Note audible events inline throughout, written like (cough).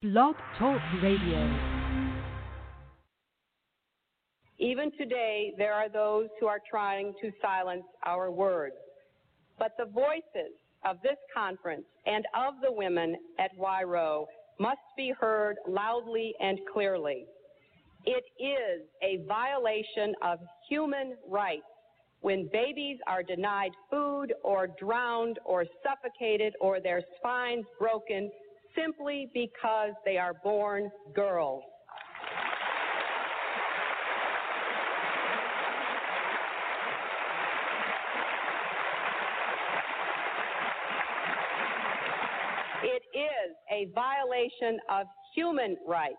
Blog Talk Radio. Even today, there are those who are trying to silence our words. But the voices of this conference and of the women at Huairou must be heard loudly and clearly. It is a violation of human rights when babies are denied food or drowned or suffocated or their spines broken simply because they are born girls. It is a violation of human rights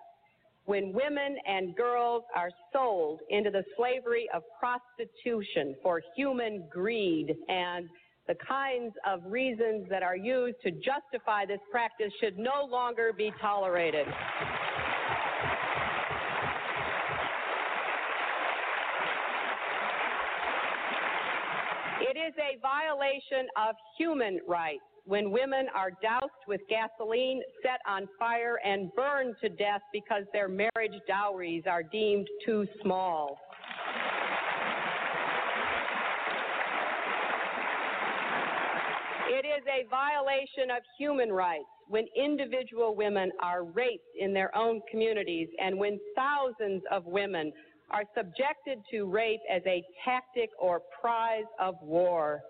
when women and girls are sold into the slavery of prostitution for human greed and the kinds of reasons that are used to justify this practice should no longer be tolerated. It is a violation of human rights when women are doused with gasoline, set on fire, and burned to death because their marriage dowries are deemed too small. It is a violation of human rights when individual women are raped in their own communities and when thousands of women are subjected to rape as a tactic or prize of war.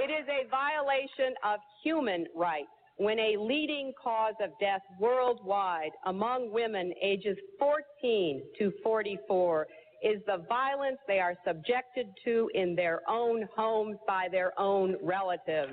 It is a violation of human rights when a leading cause of death worldwide among women ages 14 to 44 is the violence they are subjected to in their own homes by their own relatives.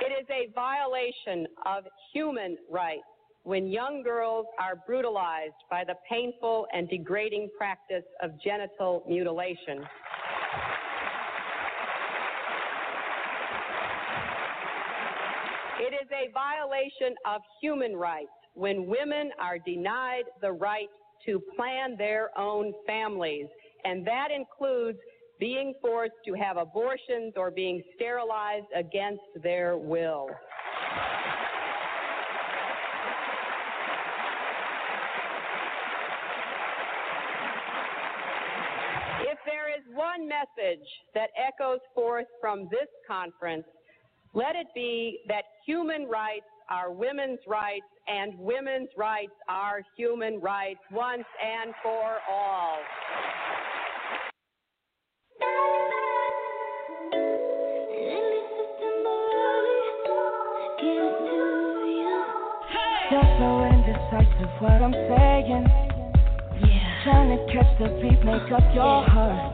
It is a violation of human rights when young girls are brutalized by the painful and degrading practice of genital mutilation. It is a violation of human rights when women are denied the right to plan their own families, and that includes being forced to have abortions or being sterilized against their will. If there is one message that echoes forth from this conference, let it be that human rights are women's rights and women's rights are human rights once and for all. Just so indecisive what I'm saying. Yeah. Trying to catch the beat, make up your heart.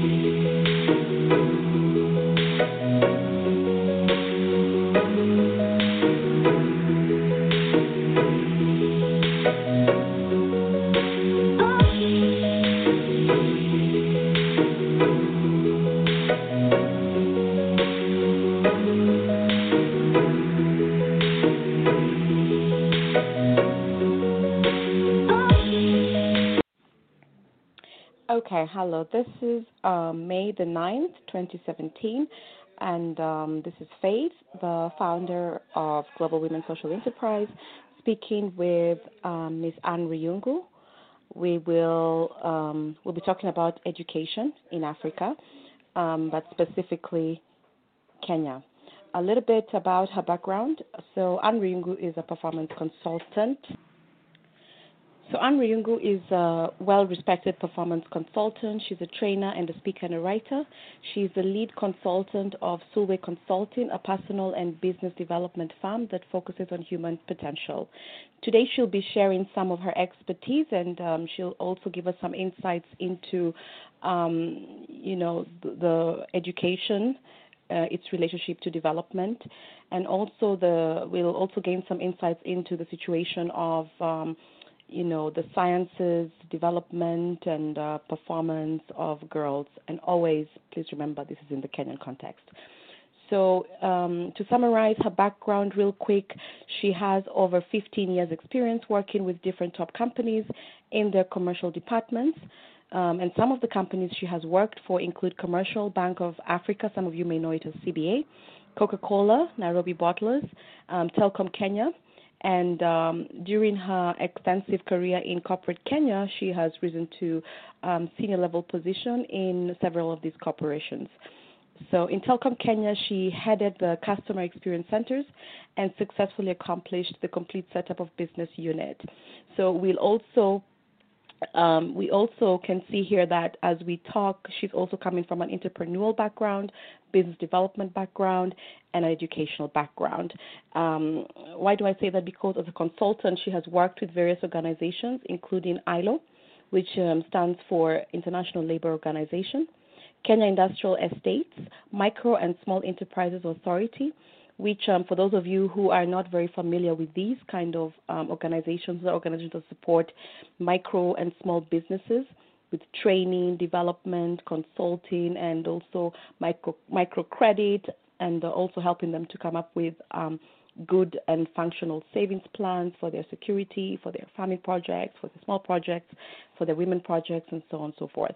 hello. This is um, May the 9th, 2017, and um, this is Faith, the founder of Global Women Social Enterprise, speaking with um, Ms. Anne Riungu. We will um, we'll be talking about education in Africa, um, but specifically Kenya. A little bit about her background. So Anne Riungu is a performance consultant. So Anne Riungu is a well-respected performance consultant. She's a trainer and a speaker and a writer. She's the lead consultant of Sulway Consulting, a personal and business development firm that focuses on human potential. Today she'll be sharing some of her expertise and um, she'll also give us some insights into, um, you know, the, the education uh, its relationship to development, and also the we'll also gain some insights into the situation of um, you know the sciences development and uh, performance of girls, and always please remember this is in the Kenyan context. So, um, to summarize her background real quick, she has over 15 years' experience working with different top companies in their commercial departments. Um, and some of the companies she has worked for include Commercial Bank of Africa, some of you may know it as CBA, Coca Cola, Nairobi Bottlers, um, Telkom Kenya. And um, during her extensive career in corporate Kenya, she has risen to um, senior level position in several of these corporations. So in Telkom Kenya, she headed the customer experience centers and successfully accomplished the complete setup of business unit. So we'll also um, we also can see here that as we talk, she's also coming from an entrepreneurial background, business development background, and an educational background. Um, why do I say that? Because as a consultant, she has worked with various organizations, including ILO, which um, stands for International Labor Organization, Kenya Industrial Estates, Micro and Small Enterprises Authority, which, um, for those of you who are not very familiar with these kind of um, organizations, are organizations that support micro and small businesses with training, development, consulting, and also micro microcredit, and also helping them to come up with um, good and functional savings plans for their security, for their farming projects, for the small projects, for their women projects, and so on and so forth.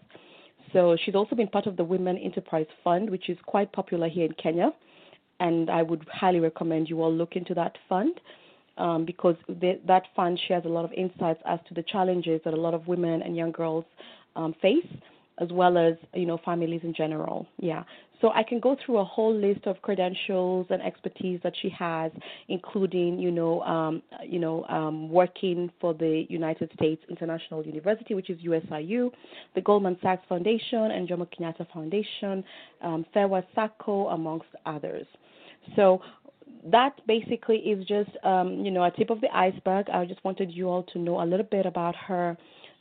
So she's also been part of the Women Enterprise Fund, which is quite popular here in Kenya and I would highly recommend you all look into that fund um, because that fund shares a lot of insights as to the challenges that a lot of women and young girls um, face, as well as you know families in general. Yeah. So I can go through a whole list of credentials and expertise that she has, including you know um, you know um, working for the United States International University, which is USIU, the Goldman Sachs Foundation and Jomo Kenyatta Foundation, um, Fairwa Sacco, amongst others. So that basically is just um, you know a tip of the iceberg. I just wanted you all to know a little bit about her,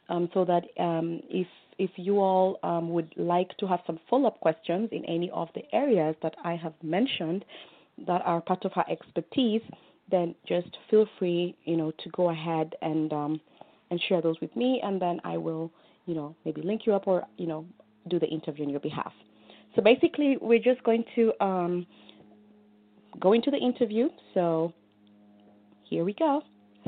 um, so that um, if if you all um, would like to have some follow-up questions in any of the areas that I have mentioned that are part of her expertise, then just feel free you know to go ahead and um, and share those with me, and then I will you know maybe link you up or you know do the interview on your behalf. So basically, we're just going to um, go into the interview. So here we go.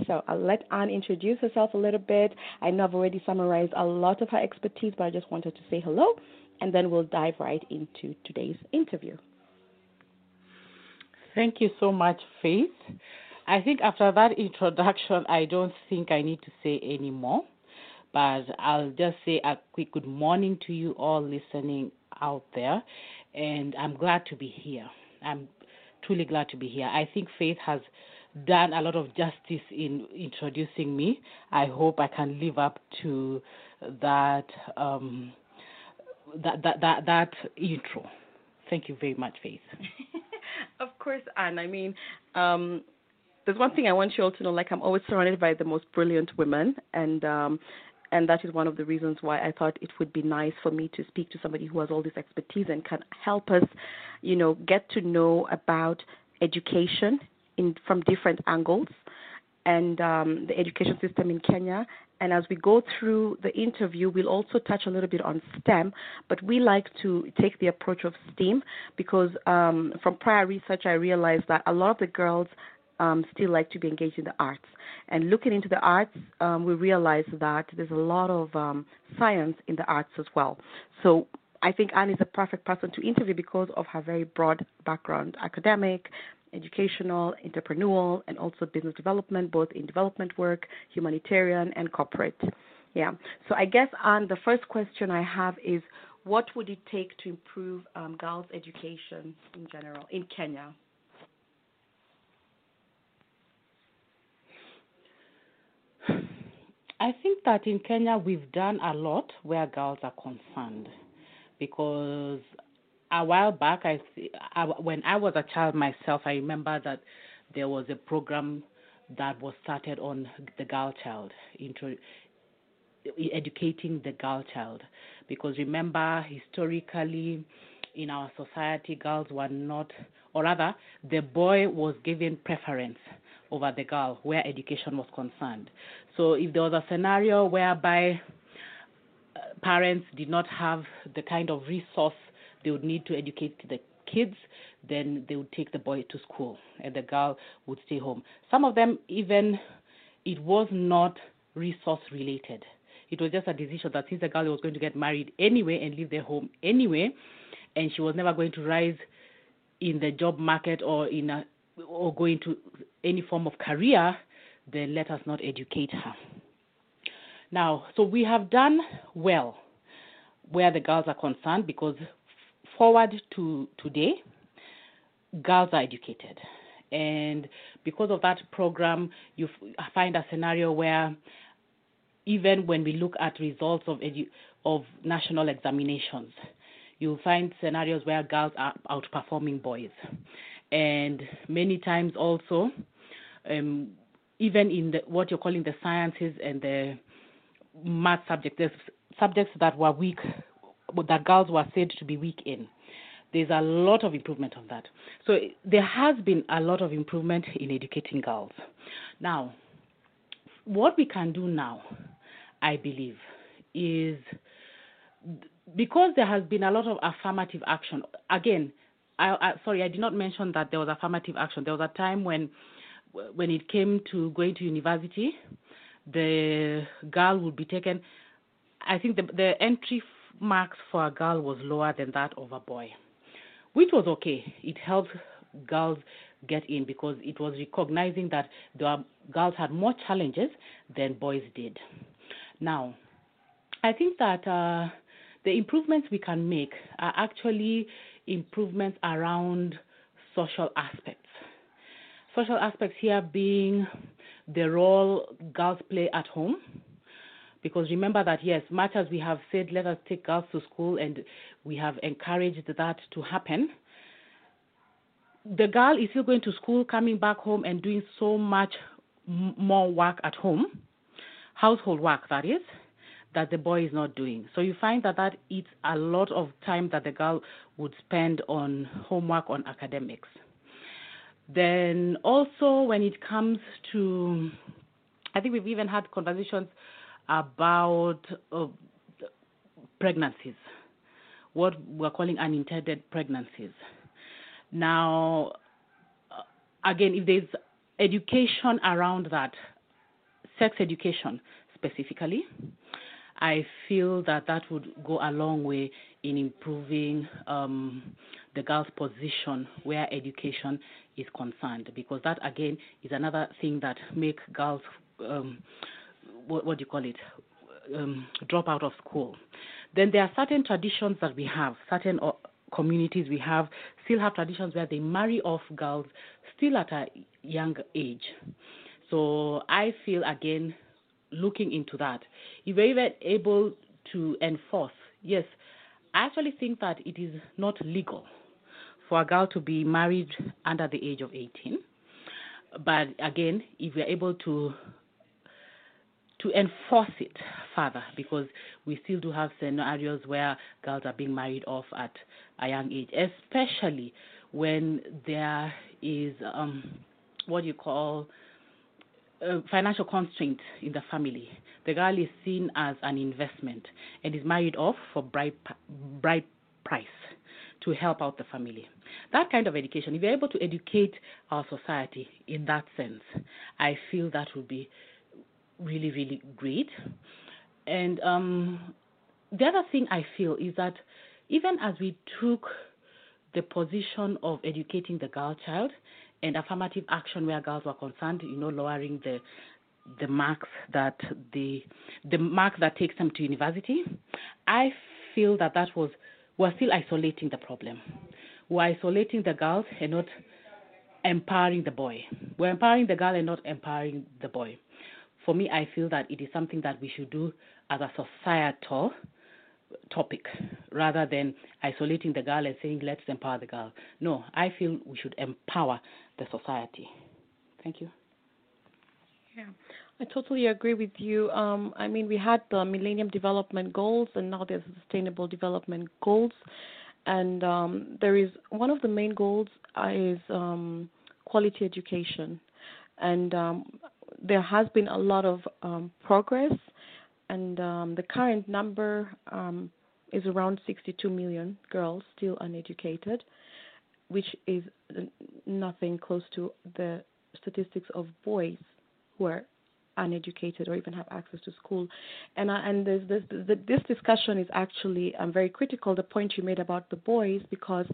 So I'll let Anne introduce herself a little bit. I know I've already summarized a lot of her expertise, but I just wanted to say hello, and then we'll dive right into today's interview. Thank you so much, Faith. I think after that introduction, I don't think I need to say any more, but I'll just say a quick good morning to you all listening out there, and I'm glad to be here. I'm truly glad to be here. I think Faith has done a lot of justice in introducing me. I hope I can live up to that um, that, that that that intro. Thank you very much, Faith. (laughs) of course, Anne. I mean, um, there's one thing I want you all to know. Like I'm always surrounded by the most brilliant women, and um, and that is one of the reasons why I thought it would be nice for me to speak to somebody who has all this expertise and can help us, you know, get to know about education in from different angles and um, the education system in Kenya. And as we go through the interview, we'll also touch a little bit on STEM, but we like to take the approach of STEAM because um, from prior research, I realized that a lot of the girls um, still like to be engaged in the arts. And looking into the arts, um, we realize that there's a lot of um, science in the arts as well. So I think Anne is a perfect person to interview because of her very broad background academic, educational, entrepreneurial, and also business development, both in development work, humanitarian, and corporate. Yeah. So I guess, Anne, the first question I have is what would it take to improve um, girls' education in general in Kenya? I think that in Kenya we've done a lot where girls are concerned because a while back, I, I when I was a child myself, I remember that there was a program that was started on the girl child, intro, educating the girl child, because remember historically in our society, girls were not, or rather, the boy was given preference over the girl where education was concerned. So if there was a scenario whereby uh, parents did not have the kind of resource they would need to educate the kids, then they would take the boy to school and the girl would stay home. Some of them even it was not resource related. It was just a decision that since the girl was going to get married anyway and leave their home anyway, and she was never going to rise in the job market or in a or go into any form of career, then let us not educate her. Now, so we have done well where the girls are concerned because forward to today, girls are educated. And because of that program, you find a scenario where even when we look at results of edu- of national examinations, you'll find scenarios where girls are outperforming boys. And many times also, um, even in the, what you're calling the sciences and the math subjects, there's subjects that were weak, that girls were said to be weak in. There's a lot of improvement on that. So there has been a lot of improvement in educating girls. Now, what we can do now, I believe, is because there has been a lot of affirmative action. Again, I, I, sorry, I did not mention that there was affirmative action. There was a time when, when it came to going to university, the girl would be taken. I think the the entry marks for a girl was lower than that of a boy, which was okay. It helped girls get in because it was recognizing that the girls had more challenges than boys did. Now, I think that uh, the improvements we can make are actually improvements around social aspects. Social aspects here being the role girls play at home. Because remember that, yes, much as we have said, let us take girls to school and we have encouraged that to happen, the girl is still going to school, coming back home, and doing so much more work at home, household work, that is, that the boy is not doing. So you find that that eats a lot of time that the girl would spend on homework, on academics. Then also when it comes to, I think we've even had conversations about uh, pregnancies, what we're calling unintended pregnancies. Now, uh, again, if there's education around that, sex education specifically, I feel that that would go a long way in improving um, the girl's position where education is concerned, because that again is another thing that make girls, um, what, what do you call it, um, drop out of school. Then there are certain traditions that we have, certain uh, communities we have still have traditions where they marry off girls still at a young age. So I feel again looking into that. If we're even able to enforce, yes, I actually think that it is not legal for a girl to be married under the age of 18. But again, if we're able to to enforce it further because we still do have scenarios where girls are being married off at a young age, especially when there is um, what you call uh, financial constraint in the family. The girl is seen as an investment and is married off for bride, bride price to help out the family. That kind of education, if you're able to educate our society in that sense, I feel that would be really, really great. And um, the other thing I feel is that even as we took the position of educating the girl child and affirmative action where girls were concerned, you know, lowering the the marks that the the mark that takes them to university, I feel that that was we're still isolating the problem. We're isolating the girls and not empowering the boy. We're empowering the girl and not empowering the boy. For me, I feel that it is something that we should do as a societal topic rather than isolating the girl and saying let's empower the girl. No, I feel we should empower the society. Thank you. Yeah, I totally agree with you. Um, I mean, we had the Millennium Development Goals, and now there's the Sustainable Development Goals, and um, there is one of the main goals is um, quality education, and um, there has been a lot of um, progress, and um, the current number um, is around 62 million girls still uneducated, which is nothing close to the statistics of boys who are uneducated or even have access to school. And uh, and this this this discussion is actually um, very critical. The point you made about the boys, because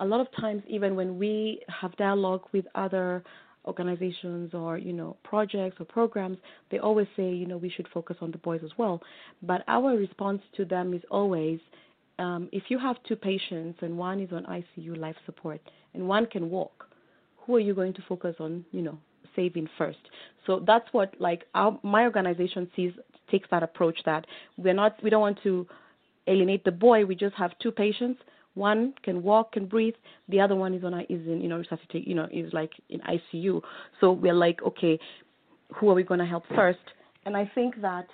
a lot of times, even when we have dialogue with other organizations or you know projects or programs they always say you know we should focus on the boys as well but our response to them is always um, if you have two patients and one is on ICU life support and one can walk who are you going to focus on you know saving first. So that's what like our, my organization sees takes that approach that we're not we don't want to alienate the boy. We just have two patients. One can walk and breathe. The other one is on a, is in you know you know is like in ICU. So we're like okay, who are we going to help first? And I think that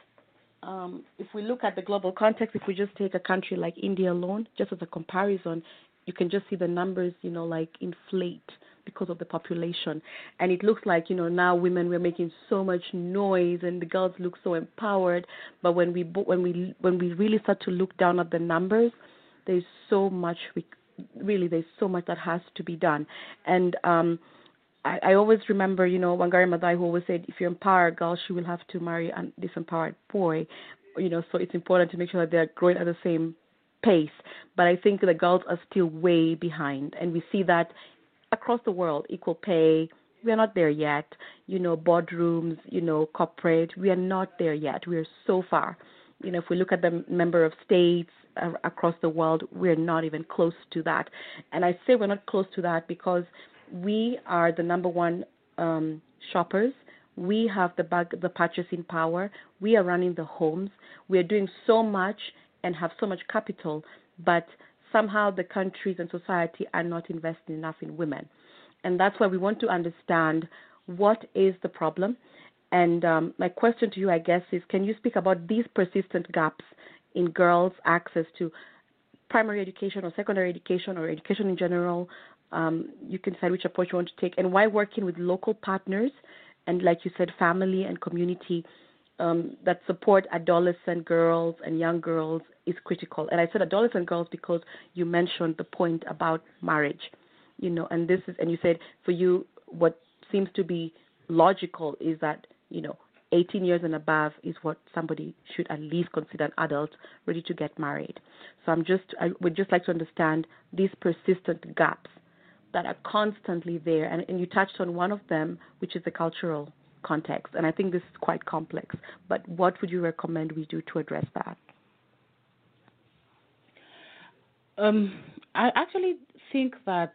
um, if we look at the global context, if we just take a country like India alone, just as a comparison, you can just see the numbers, you know, like inflate because of the population. And it looks like, you know, now women we're making so much noise and the girls look so empowered, but when we when we when we really start to look down at the numbers, there's so much we really there's so much that has to be done. And um I, always remember, you know, Wangari Maathai who always said, if you empower a girl, she will have to marry a disempowered boy. You know, so it's important to make sure that they're growing at the same pace. But I think the girls are still way behind, and we see that across the world, equal pay. We are not there yet. You know, boardrooms, you know, corporate. We are not there yet. We are so far. You know, if we look at the member of states uh, across the world, we're not even close to that. And I say we're not close to that because we are the number one um, shoppers. We have the bag, the purchasing power. We are running the homes. We are doing so much and have so much capital, but somehow the countries and society are not investing enough in women. And that's why we want to understand what is the problem. And um, my question to you, I guess, is can you speak about these persistent gaps in girls' access to primary education or secondary education or education in general? Um, you can decide which approach you want to take, and why working with local partners and, like you said, family and community um, that support adolescent girls and young girls is critical. And I said adolescent girls because you mentioned the point about marriage, you know, and this is, and you said for you, what seems to be logical is that, you know, 18 years and above is what somebody should at least consider an adult ready to get married. So I'm just, I would just like to understand these persistent gaps that are constantly there. And, and you touched on one of them, which is the cultural context. And I think this is quite complex. But what would you recommend we do to address that? Um, I actually think that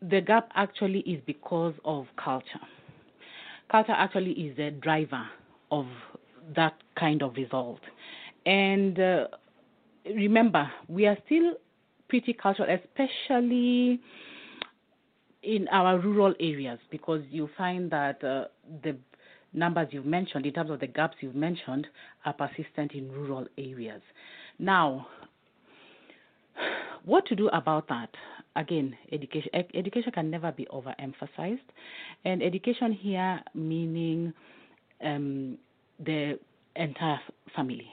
the gap actually is because of culture. Culture actually is the driver of that kind of result. And uh, remember, we are still pretty cultural, especially in our rural areas, because you find that uh, the numbers you've mentioned, in terms of the gaps you've mentioned, are persistent in rural areas. Now, what to do about that? Again, education. Education can never be overemphasized, and education here meaning um, the entire family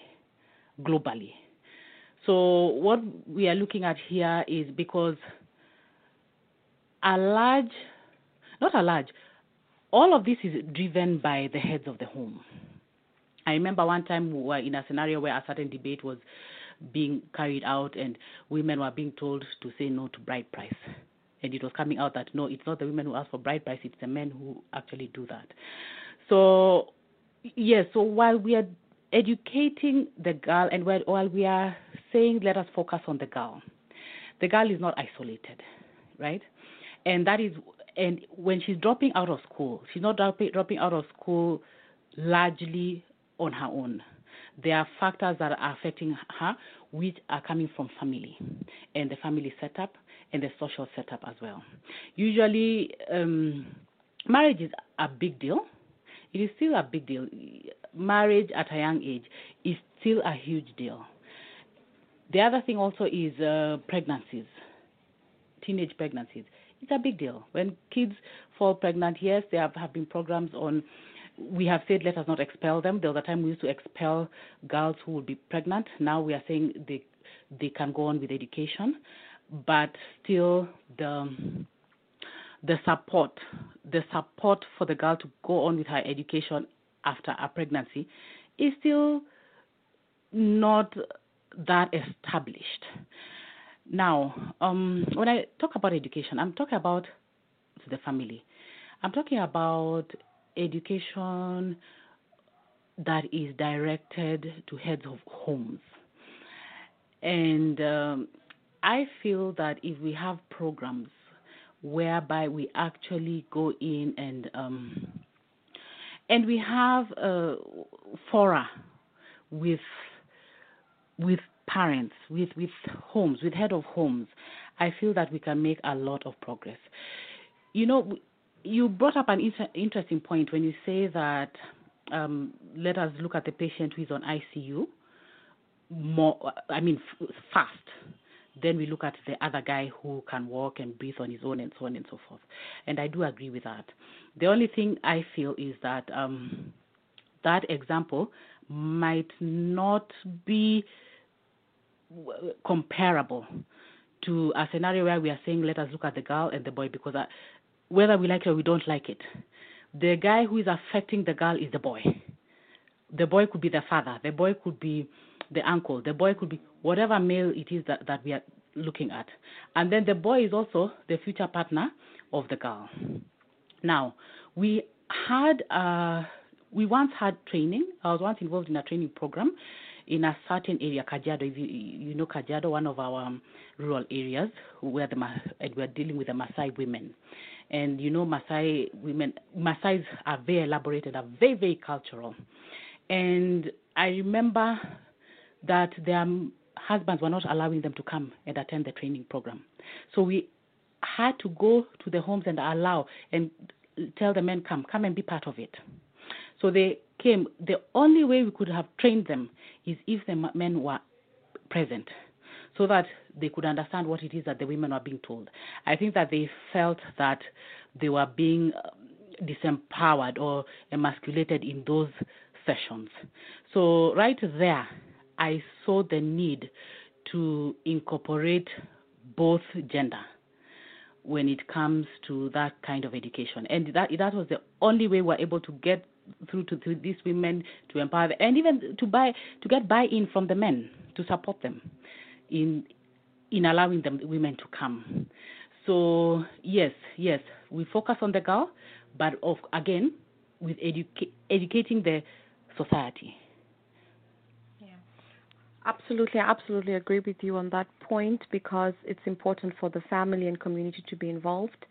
globally. So what we are looking at here is because a large, not a large, all of this is driven by the heads of the home. I remember one time we were in a scenario where a certain debate was being carried out and women were being told to say no to bride price. And it was coming out that no, it's not the women who ask for bride price, it's the men who actually do that. So, yes, so while we are educating the girl and while, we are saying let us focus on the girl, the girl is not isolated, right? And that is, and when she's dropping out of school, she's not dropping, dropping out of school largely on her own. There are factors that are affecting her, which are coming from family and the family setup and the social setup as well. Usually, um, marriage is a big deal. It is still a big deal. Marriage at a young age is still a huge deal. The other thing also is uh, pregnancies, teenage pregnancies. It's a big deal. When kids fall pregnant, yes, there have, have been programs on. We have said let us not expel them. There was a time we used to expel girls who would be pregnant. Now we are saying they they can go on with education, but still the the support the support for the girl to go on with her education after a pregnancy is still not that established. Now, um, when I talk about education, I'm talking about the family. I'm talking about education that is directed to heads of homes. And um, I feel that if we have programs whereby we actually go in and um, and we have fora with with parents, with with homes, with head of homes, I feel that we can make a lot of progress. You know, you brought up an inter- interesting point when you say that um, let us look at the patient who is on ICU more. I mean, f- fast. Then we look at the other guy who can walk and breathe on his own, and so on and so forth. And I do agree with that. The only thing I feel is that um, that example might not be comparable to a scenario where we are saying let us look at the girl and the boy because uh, whether we like it or we don't like it, the guy who is affecting the girl is the boy. The boy could be the father. The boy could be the uncle. The boy could be whatever male it is that, that we are looking at. And then the boy is also the future partner of the girl. Now, we had uh, we once had training. I was once involved in a training program in a certain area, Kajiado. If you, you know Kajiado, one of our um, rural areas, where the we're dealing with the Maasai women. And you know, Maasai women, Maasais are very elaborated, are very, very cultural. And I remember that their husbands were not allowing them to come and attend the training program. So we had to go to the homes and allow and tell the men, come, come and be part of it. So they came. The only way we could have trained them is if the men were present so that they could understand what it is that the women were being told. I think that they felt that they were being um, disempowered or emasculated in those sessions. So, right there, I saw the need to incorporate both gender when it comes to that kind of education. And that that was the only way we were able to get through to, these women to empower them, and even to buy to get buy-in from the men to support them in in allowing them women to come. So yes, yes, we focus on the girl, but of again with educa- educating the society. Yeah, Absolutely, I absolutely agree with you on that point because it's important for the family and community to be involved.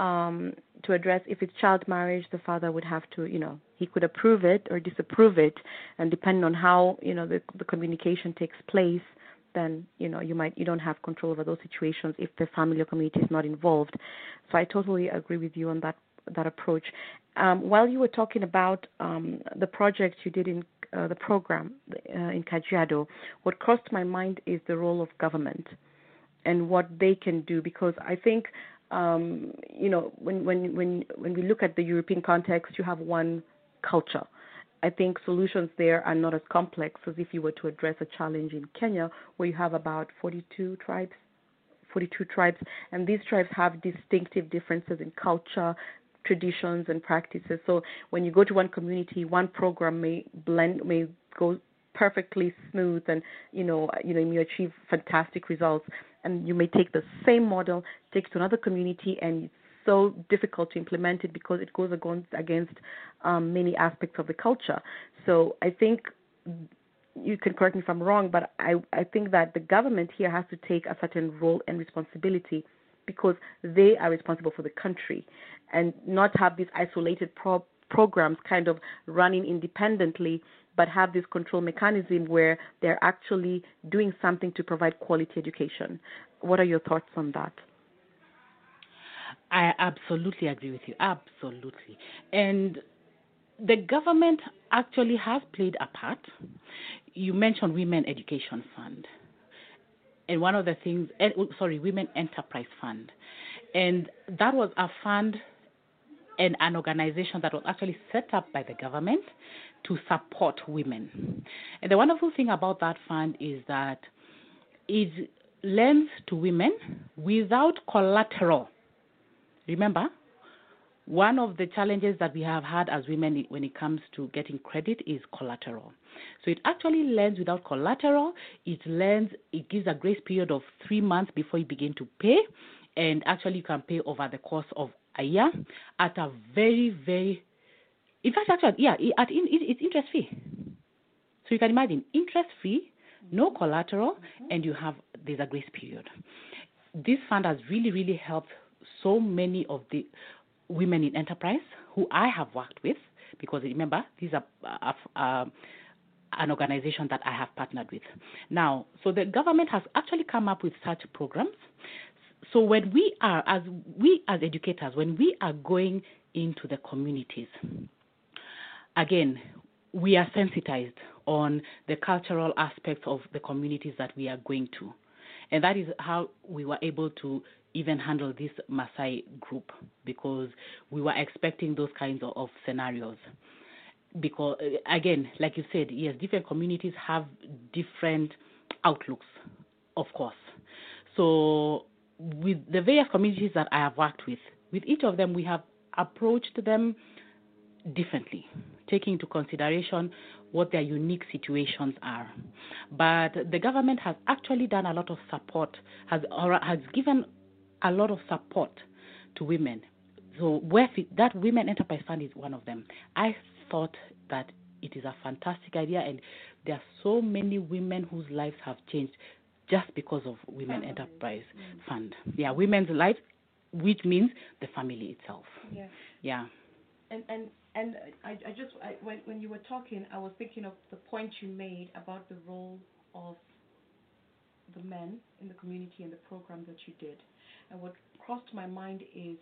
Um, to address if it's child marriage, the father would have to, you know, he could approve it or disapprove it, and depending on how, you know, the the communication takes place, then you know you might you don't have control over those situations if the family or community is not involved. So I totally agree with you on that that approach. Um, while you were talking about um, the project you did in uh, the program uh, in Kajiado, what crossed my mind is the role of government and what they can do because I think um, you know when when when when we look at the European context, you have one culture. I think solutions there are not as complex as if you were to address a challenge in Kenya where you have about 42 tribes 42 tribes, and these tribes have distinctive differences in culture, traditions, and practices. So when you go to one community, one program may blend, may go perfectly smooth, and you know, you know, you achieve fantastic results. And you may take the same model, take it to another community, and it's so difficult to implement it because it goes against um, many aspects of the culture. So I think you can correct me if I'm wrong, but I, I think that the government here has to take a certain role and responsibility because they are responsible for the country and not have these isolated pro- programs kind of running independently, but have this control mechanism where they're actually doing something to provide quality education. What are your thoughts on that? I absolutely agree with you. Absolutely. And the government actually has played a part. You mentioned Women Education Fund. And one of the things, eh, oh, sorry, Women Enterprise Fund. And that was a fund and an organization that was actually set up by the government to support women. And the wonderful thing about that fund is that it lends to women without collateral. Remember, one of the challenges that we have had as women when it comes to getting credit is collateral. So it actually lends without collateral. It lends, it gives a grace period of three months before you begin to pay, and actually you can pay over the course of a year at a very, very, in fact, actually, yeah, at in, it, it's interest free. So you can imagine interest free, no collateral, and you have there's a grace period. This fund has really, really helped so many of the women in enterprise who I have worked with because remember these are uh, uh, an organization that I have partnered with. Now, so the government has actually come up with such programs. So when we are as we as educators, when we are going into the communities, again, we are sensitized on the cultural aspects of the communities that we are going to. And that is how we were able to even handle this Maasai group because we were expecting those kinds of, of scenarios. Because, uh, again, like you said, yes, different communities have different outlooks, of course. So, with the various communities that I have worked with, with each of them, we have approached them differently, taking into consideration what their unique situations are. But the government has actually done a lot of support, has or has given a lot of support to women. So that Women Enterprise Fund is one of them. I thought that it is a fantastic idea, and there are so many women whose lives have changed just because of Women Enterprise Fund. Yeah, women's life, which means the family itself. Yeah. Yeah. And and and I, I just I, when when you were talking, I was thinking of the point you made about the role of the men in the community and the program that you did. And what crossed my mind is,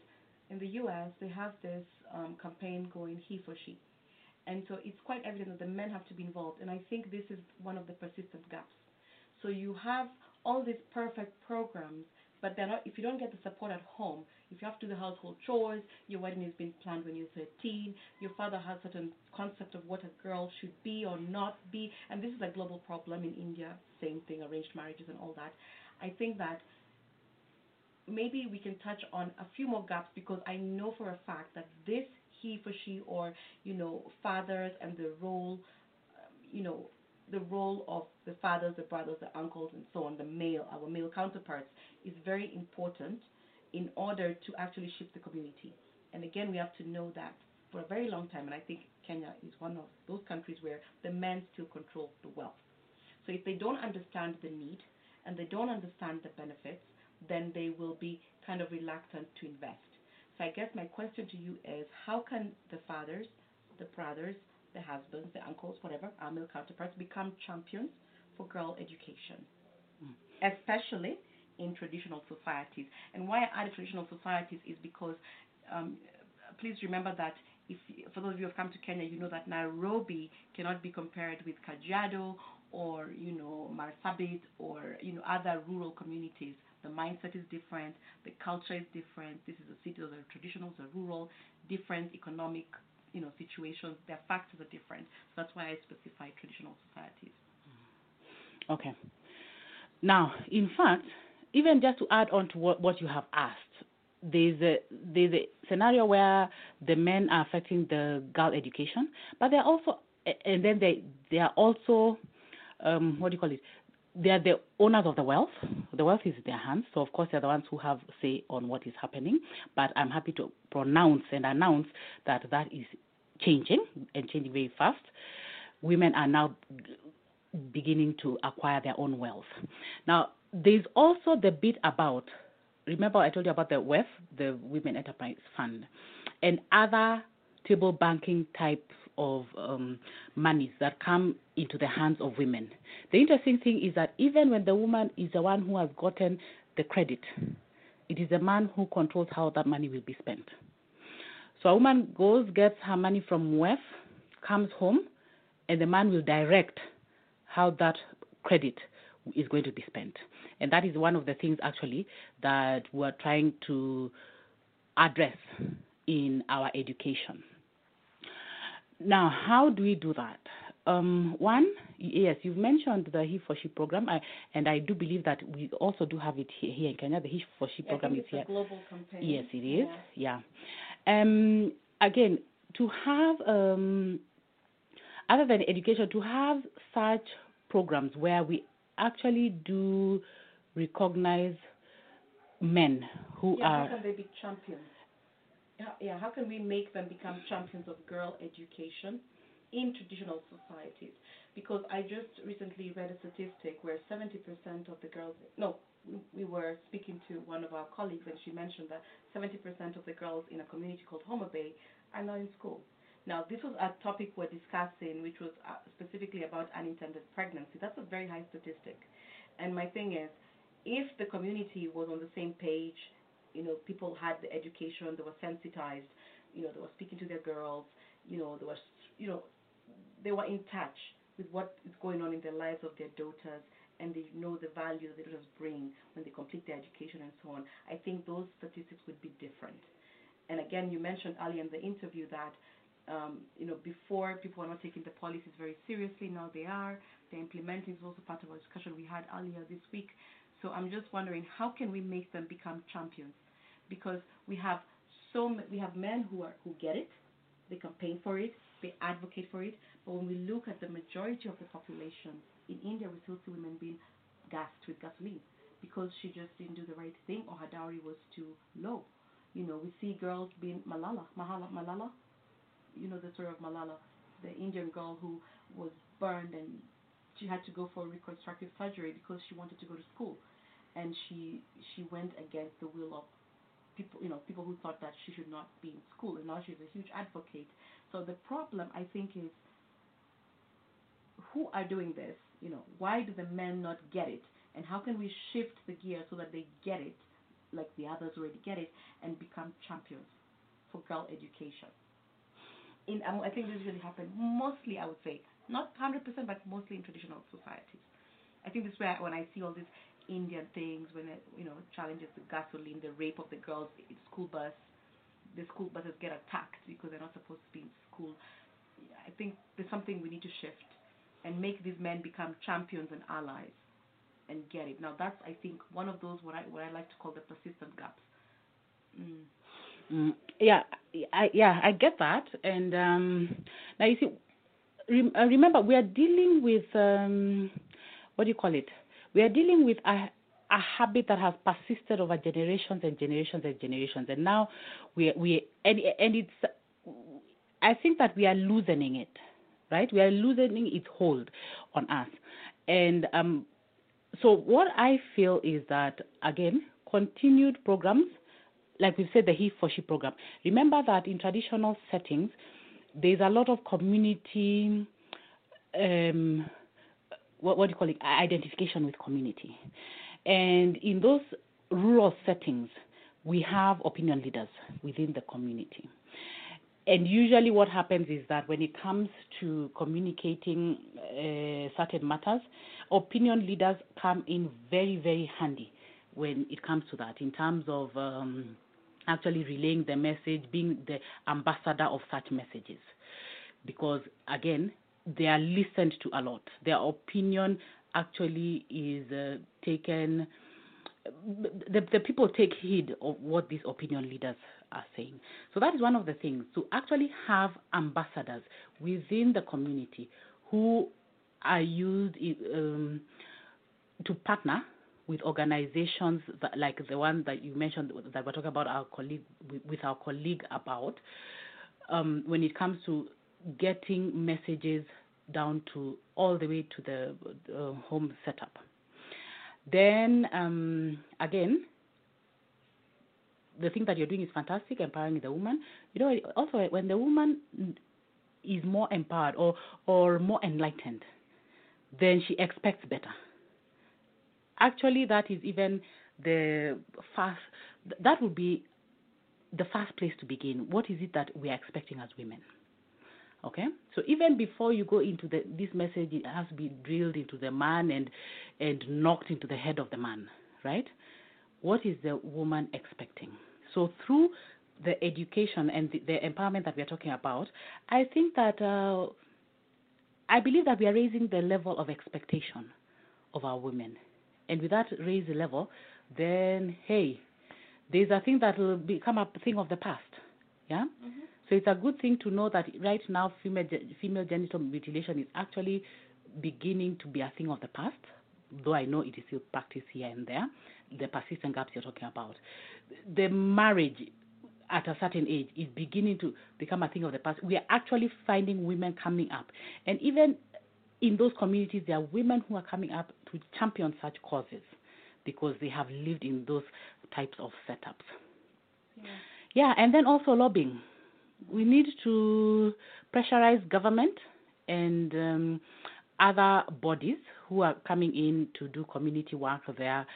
in the U.S. they have this um, campaign going, he for she, and so it's quite evident that the men have to be involved. And I think this is one of the persistent gaps. So you have all these perfect programs, but they're not, if you don't get the support at home, if you have to do the household chores, your wedding has been planned when you're 13, your father has certain concept of what a girl should be or not be, and this is a global problem in India, same thing, arranged marriages and all that. I think that maybe we can touch on a few more gaps because I know for a fact that this he for she or you know fathers and the role um, you know the role of the fathers, the brothers, the uncles, and so on, the male, our male counterparts, is very important in order to actually shift the community. And again, we have to know that for a very long time, and I think Kenya is one of those countries where the men still control the wealth. So if they don't understand the need and they don't understand the benefits, then they will be kind of reluctant to invest. So I guess my question to you is how can the fathers, the brothers, the husbands, the uncles, whatever, our male counterparts become champions for girl education, mm. especially in traditional societies. And why I added traditional societies is because um, please remember that if for those of you who have come to Kenya, you know that Nairobi cannot be compared with Kajiado or you know Marsabit or you know other rural communities. The mindset is different, the culture is different. This is a city, those are traditional, those are rural, different economic you know situations. Their factors are different. So that's why I specify traditional societies. Okay. Now, in fact, even just to add on to what, what you have asked, there's a there's a scenario where the men are affecting the girl education, but they're also and then they they are also um, what do you call it? They are the owners of the wealth. The wealth is in their hands, so of course they're the ones who have say on what is happening. But I'm happy to pronounce and announce that that is changing and changing very fast. Women are now beginning to acquire their own wealth. Now, there's also the bit about remember I told you about the WEF, the Women Enterprise Fund, and other table banking type of um, monies that come into the hands of women. The interesting thing is that even when the woman is the one who has gotten the credit, it is the man who controls how that money will be spent. So a woman goes, gets her money from WEF, comes home, and the man will direct how that credit is going to be spent. And that is one of the things actually that we're trying to address in our education. Now, how do we do that? Um, one, yes, you've mentioned the He for She program, I, and I do believe that we also do have it here, here in Kenya. The He for She program is here. global campaign. Yes, it is. Yeah. Um, again, to have um, other than education, to have such programs where we actually do recognize men who Yeah, are how can they be champions? How, yeah, how can we make them become champions of girl education in traditional societies? Because I just recently read a statistic where 70% of the girls, no, we- we were speaking to one of our colleagues and she mentioned that 70% of the girls in a community called Homa Bay are not in school. Now, this was a topic we're discussing, which was uh, specifically about unintended pregnancy. That's a very high statistic. And my thing is, if the community was on the same page, you know, people had the education, they were sensitized, you know, they were speaking to their girls, you know, they were, you know, they were in touch with what is going on in the lives of their daughters, and they know the value that daughters bring when they complete their education and so on. I think those statistics would be different. And again, you mentioned earlier in the interview that, um, you know, before people were not taking the policies very seriously. Now they are. They're implementing. It's also part of our discussion we had earlier this week. So I'm just wondering, how can we make them become champions? Because we have so m- we have men who are who get it, they campaign for it, they advocate for it. But when we look at the majority of the population in India, we still see women being gassed with gasoline because she just didn't do the right thing or her dowry was too low. You know, we see girls being Malala, Mahala, Malala. You know the story of Malala, the Indian girl who was burned and she had to go for reconstructive surgery because she wanted to go to school, and she she went against the will of people, you know, people who thought that she should not be in school, and now she's a huge advocate. So the problem, I think, is who are doing this? You know, why do the men not get it? And how can we shift the gear so that they get it, like the others already get it, and become champions for girl education? In, um, I think this really happened mostly, I would say, not 100%, but mostly in traditional societies. I think this is where when I see all these Indian things, when it, you know challenges the gasoline, the rape of the girls in school bus, the school buses get attacked because they're not supposed to be in school. I think there's something we need to shift and make these men become champions and allies and get it. Now that's I think one of those what I what I like to call the persistent gaps. Mm. Mm, yeah, I, yeah, I get that. And um, now you see, rem- uh, remember we are dealing with um, what do you call it? We are dealing with a a habit that has persisted over generations and generations and generations, and now we we and and it's. I think that we are loosening it, right? We are loosening its hold on us, and um, so what I feel is that again, continued programs like we said, the He for She program. Remember that in traditional settings, there's a lot of community, um, what, what do you call it, identification with community. And in those rural settings, we have opinion leaders within the community. and usually what happens is that when it comes to communicating uh, certain matters, opinion leaders come in very, very handy when it comes to that in terms of um, actually relaying the message, being the ambassador of such messages. Because again, they are listened to a lot. Their opinion actually is uh, taken the, the people take heed of what these opinion leaders are saying. So that is one of the things to actually have ambassadors within the community who are used um, to partner with organizations that, like the one that you mentioned that we're talking about our colleague with our colleague about um, when it comes to getting messages down to all the way to the uh, home setup. Then um, again, the thing that you're doing is fantastic, empowering the woman. You know, also when the woman is more empowered or or more enlightened, then she expects better. Actually, that is even the first. That would be the first place to begin. What is it that we are expecting as women? Okay, so even before you go into the, this message, it has to be drilled into the man and and knocked into the head of the man, right? What is the woman expecting? So through the education and the, the empowerment that we are talking about, I think that uh, I believe that we are raising the level of expectation of our women, and with that raised level, then hey, there's a thing that will become a thing of the past, yeah. Mm-hmm. So it's a good thing to know that right now female female genital mutilation is actually beginning to be a thing of the past, though I know it is still practiced here and there. The persistent gaps you're talking about, the marriage at a certain age is beginning to become a thing of the past. We are actually finding women coming up, and even in those communities, there are women who are coming up to champion such causes because they have lived in those types of setups. Yeah, yeah and then also lobbying we need to pressurize government and um, other bodies who are coming in to do community work there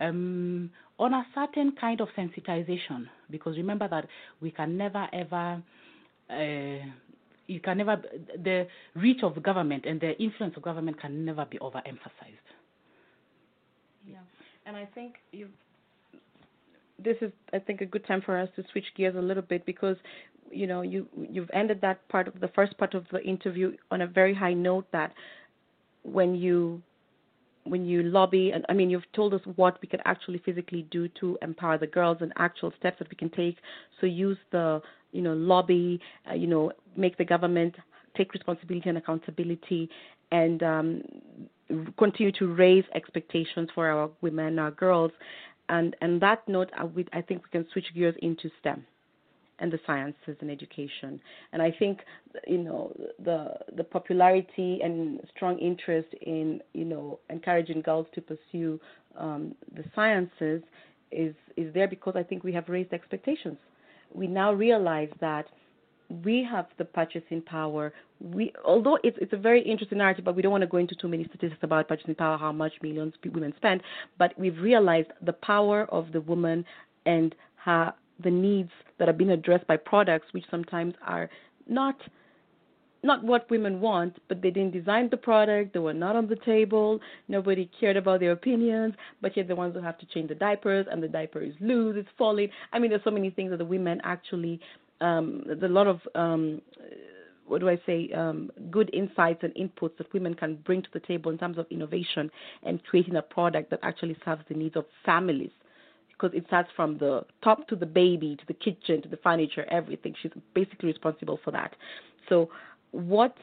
um, on a certain kind of sensitization. Because remember that we can never ever. Uh, you can never the reach of government and the influence of government can never be overemphasized. Yeah, and I think you this is I think a good time for us to switch gears a little bit because you know you you've ended that part of the first part of the interview on a very high note that when you when you lobby and I mean you've told us what we can actually physically do to empower the girls and actual steps that we can take. So use the you know lobby uh, you know make the government take responsibility and accountability and um, continue to raise expectations for our women our girls. And and that note I, we, I think we can switch gears into STEM and the sciences and education. And I think you know the the popularity and strong interest in you know encouraging girls to pursue um, the sciences is is there because I think we have raised expectations. We now realize that we have the purchasing power. We, although it's it's a very interesting narrative, but we don't want to go into too many statistics about purchasing power, how much millions women spend. But we've realized the power of the woman and her the needs that are being addressed by products which sometimes are not not what women want, but they didn't design the product, they were not on the table, nobody cared about their opinions, but yet the ones who have to change the diapers and the diaper is loose, it's falling. I mean there's so many things that the women actually um there's a lot of um what do I say, um, good insights and inputs that women can bring to the table in terms of innovation and creating a product that actually serves the needs of families because it starts from the top to the baby, to the kitchen, to the furniture, everything. She's basically responsible for that. So, what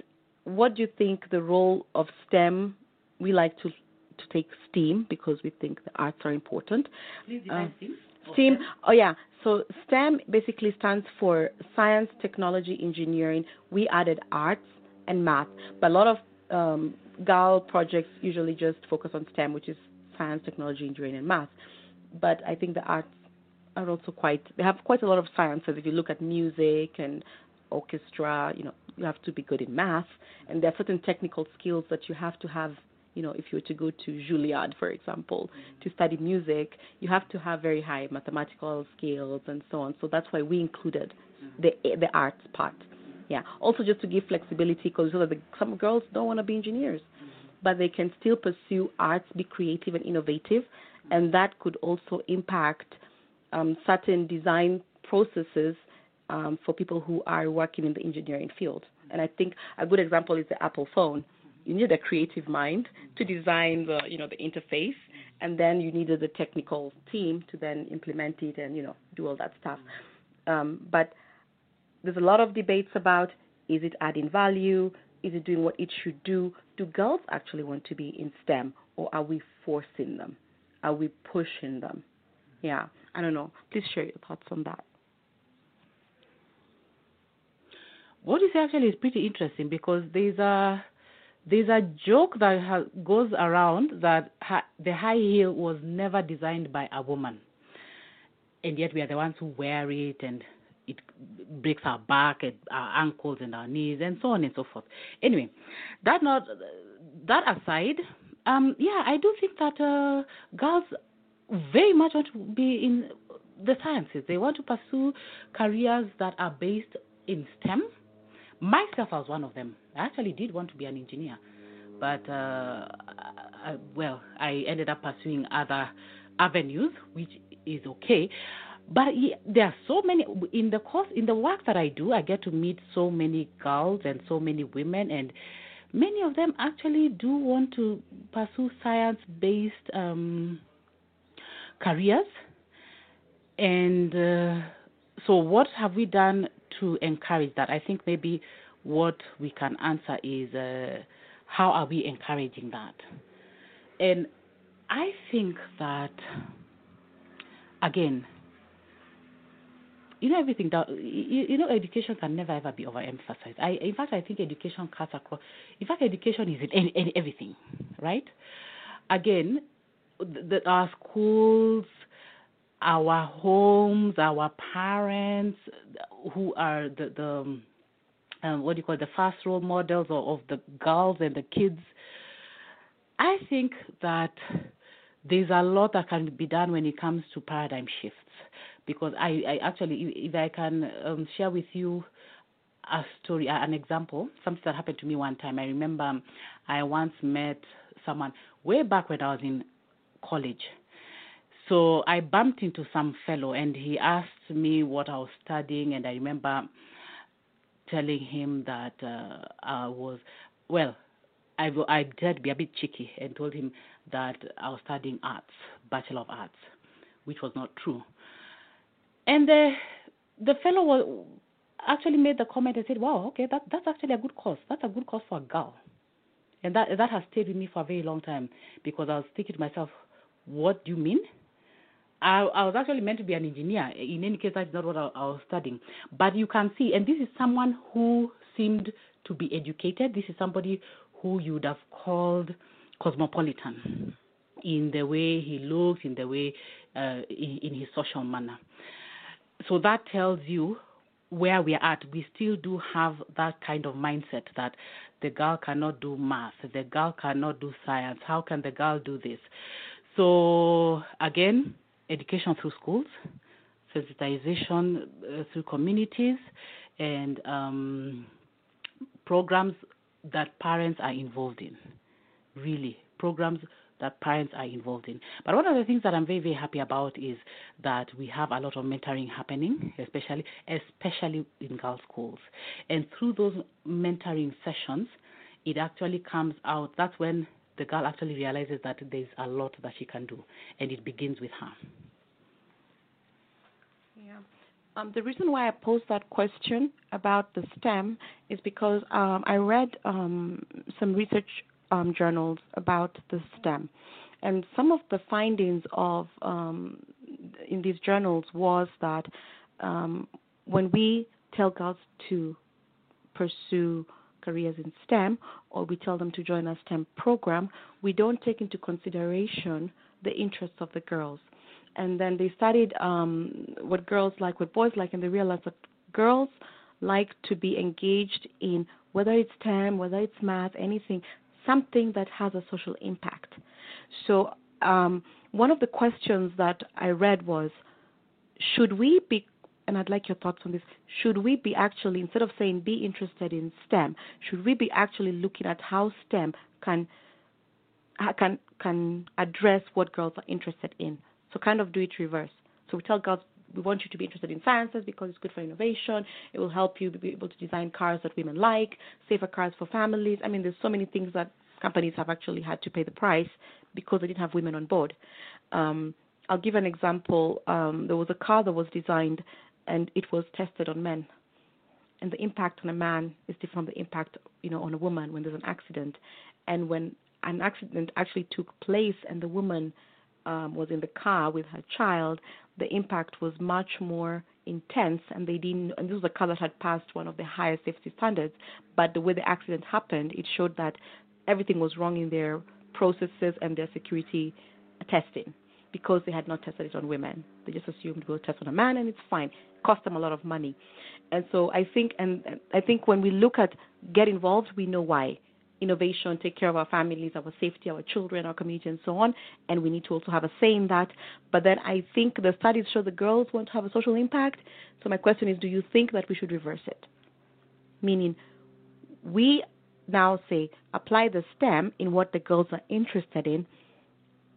what do you think the role of STEM? We like to to take STEAM because we think the arts are important. Please define uh, STEAM. STEAM. Oh yeah. So STEM basically stands for science, technology, engineering. We added arts and math, but a lot of um, GAL projects usually just focus on STEM, which is science, technology, engineering, and math but I think the arts are also quite they have quite a lot of sciences. If you look at music and orchestra, you know, you have to be good in math, and there are certain technical skills that you have to have You know, if you were to go to Juilliard, for example, to study music, you have to have very high mathematical skills and so on. So that's why we included the the arts part. Yeah. Also, just to give flexibility, because so some girls don't want to be engineers, but they can still pursue arts, be creative and innovative, and that could also impact um, certain design processes um, for people who are working in the engineering field. And I think a good example is the Apple phone. You need a creative mind to design the, you know, the interface, and then you needed the technical team to then implement it and, you know, do all that stuff. Um, but there's a lot of debates about is it adding value? Is it doing what it should do? Do girls actually want to be in STEM, or are we forcing them? Are we pushing them? Yeah, I don't know. Please share your thoughts on that. What say actually is pretty interesting because there's a there's a joke that ha- goes around that ha- the high heel was never designed by a woman, and yet we are the ones who wear it, and it breaks our back, and our ankles, and our knees, and so on and so forth. Anyway, that not that aside, um, yeah, I do think that uh, girls very much want to be in the sciences. They want to pursue careers that are based in STEM. Myself, I was one of them. I actually did want to be an engineer, but uh, I, well, I ended up pursuing other avenues, which is okay. But there are so many in the course in the work that I do. I get to meet so many girls and so many women, and many of them actually do want to pursue science-based um, careers. And uh, so, what have we done to encourage that? I think maybe what we can answer is uh, how are we encouraging that? And I think that, again, you know everything that you, you know education can never ever be overemphasized. I in fact I think education cuts across. In fact, education is in any, any, everything, right? Again, the, the, our schools, our homes, our parents, who are the the um, what do you call it, the first role models of, of the girls and the kids. I think that there's a lot that can be done when it comes to paradigm shifts because I, I actually, if I can um, share with you a story, an example, something that happened to me one time. I remember I once met someone way back when I was in college. So I bumped into some fellow and he asked me what I was studying, and I remember telling him that uh, I was, well, I, I dared be a bit cheeky and told him that I was studying arts, Bachelor of Arts, which was not true. And the the fellow was actually made the comment and said, "Wow, okay, that that's actually a good course. That's a good course for a girl." And that that has stayed with me for a very long time because I was thinking to myself, "What do you mean?" I, I was actually meant to be an engineer. In any case, that's not what I, I was studying. But you can see, and this is someone who seemed to be educated. This is somebody who you would have called cosmopolitan in the way he looks, in the way, uh, in, in his social manner so that tells you where we are at. We still do have that kind of mindset that the girl cannot do math, the girl cannot do science. How can the girl do this? So, again, education through schools, sensitization uh, through communities, and um, programs that parents are involved in. Really, programs that parents are involved in. But one of the things that I'm very, very happy about is that we have a lot of mentoring happening, especially especially in girls' schools. And through those mentoring sessions, it actually comes out. That's when the girl actually realizes that there's a lot that she can do, and it begins with her. Yeah. Um, the reason why I posed that question about the STEM is because um, I read um, some research um, journals about the STEM, and some of the findings of um, in these journals was that um, when we tell girls to pursue careers in STEM or we tell them to join a STEM program, we don't take into consideration the interests of the girls. And then they studied um, what girls like, what boys like, and they realized that girls like to be engaged in whether it's STEM, whether it's math, anything, something that has a social impact. So, um, one of the questions that I read was should we be and I'd like your thoughts on this. Should we be actually, instead of saying be interested in STEM, should we be actually looking at how STEM can can can address what girls are interested in? So kind of do it reverse. So we tell girls we want you to be interested in sciences because it's good for innovation. It will help you be able to design cars that women like, safer cars for families. I mean, there's so many things that companies have actually had to pay the price because they didn't have women on board. Um, I'll give an example. Um, there was a car that was designed and it was tested on men. And the impact on a man is different from the impact, you know, on a woman when there's an accident. And when an accident actually took place and the woman um, was in the car with her child, the impact was much more intense. And they didn't. And this was a car that had passed one of the highest safety standards. But the way the accident happened, it showed that everything was wrong in their processes and their security testing because they had not tested it on women. They just assumed we'll test on a man and it's fine. Cost them a lot of money. And so I think and I think when we look at get involved, we know why. Innovation, take care of our families, our safety, our children, our community and so on. And we need to also have a say in that. But then I think the studies show the girls want to have a social impact. So my question is do you think that we should reverse it? Meaning we now say apply the STEM in what the girls are interested in